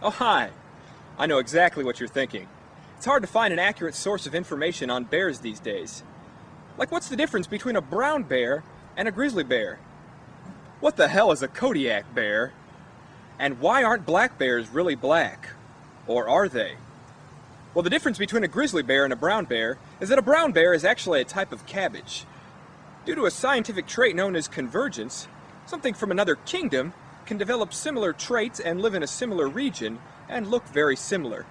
Oh, hi. I know exactly what you're thinking. It's hard to find an accurate source of information on bears these days. Like, what's the difference between a brown bear and a grizzly bear? What the hell is a Kodiak bear? And why aren't black bears really black? Or are they? Well, the difference between a grizzly bear and a brown bear is that a brown bear is actually a type of cabbage. Due to a scientific trait known as convergence, something from another kingdom can develop similar traits and live in a similar region and look very similar.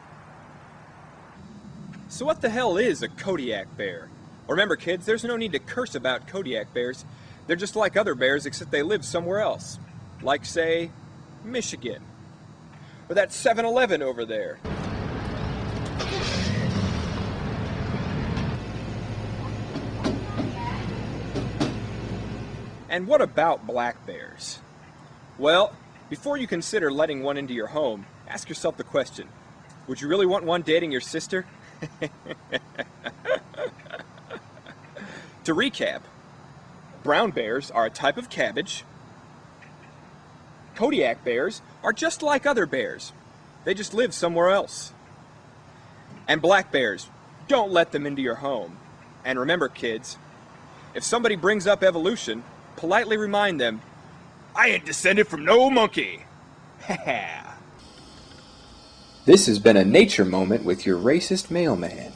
So what the hell is a Kodiak bear? Remember kids, there's no need to curse about Kodiak bears. They're just like other bears except they live somewhere else. Like say, Michigan. Or that 7-Eleven over there. And what about black bears? Well, before you consider letting one into your home, ask yourself the question, would you really want one dating your sister? to recap, brown bears are a type of cabbage. Kodiak bears are just like other bears. They just live somewhere else. And black bears, don't let them into your home. And remember kids, if somebody brings up evolution, politely remind them, I ain't descended from no monkey. This has been a nature moment with your racist mailman.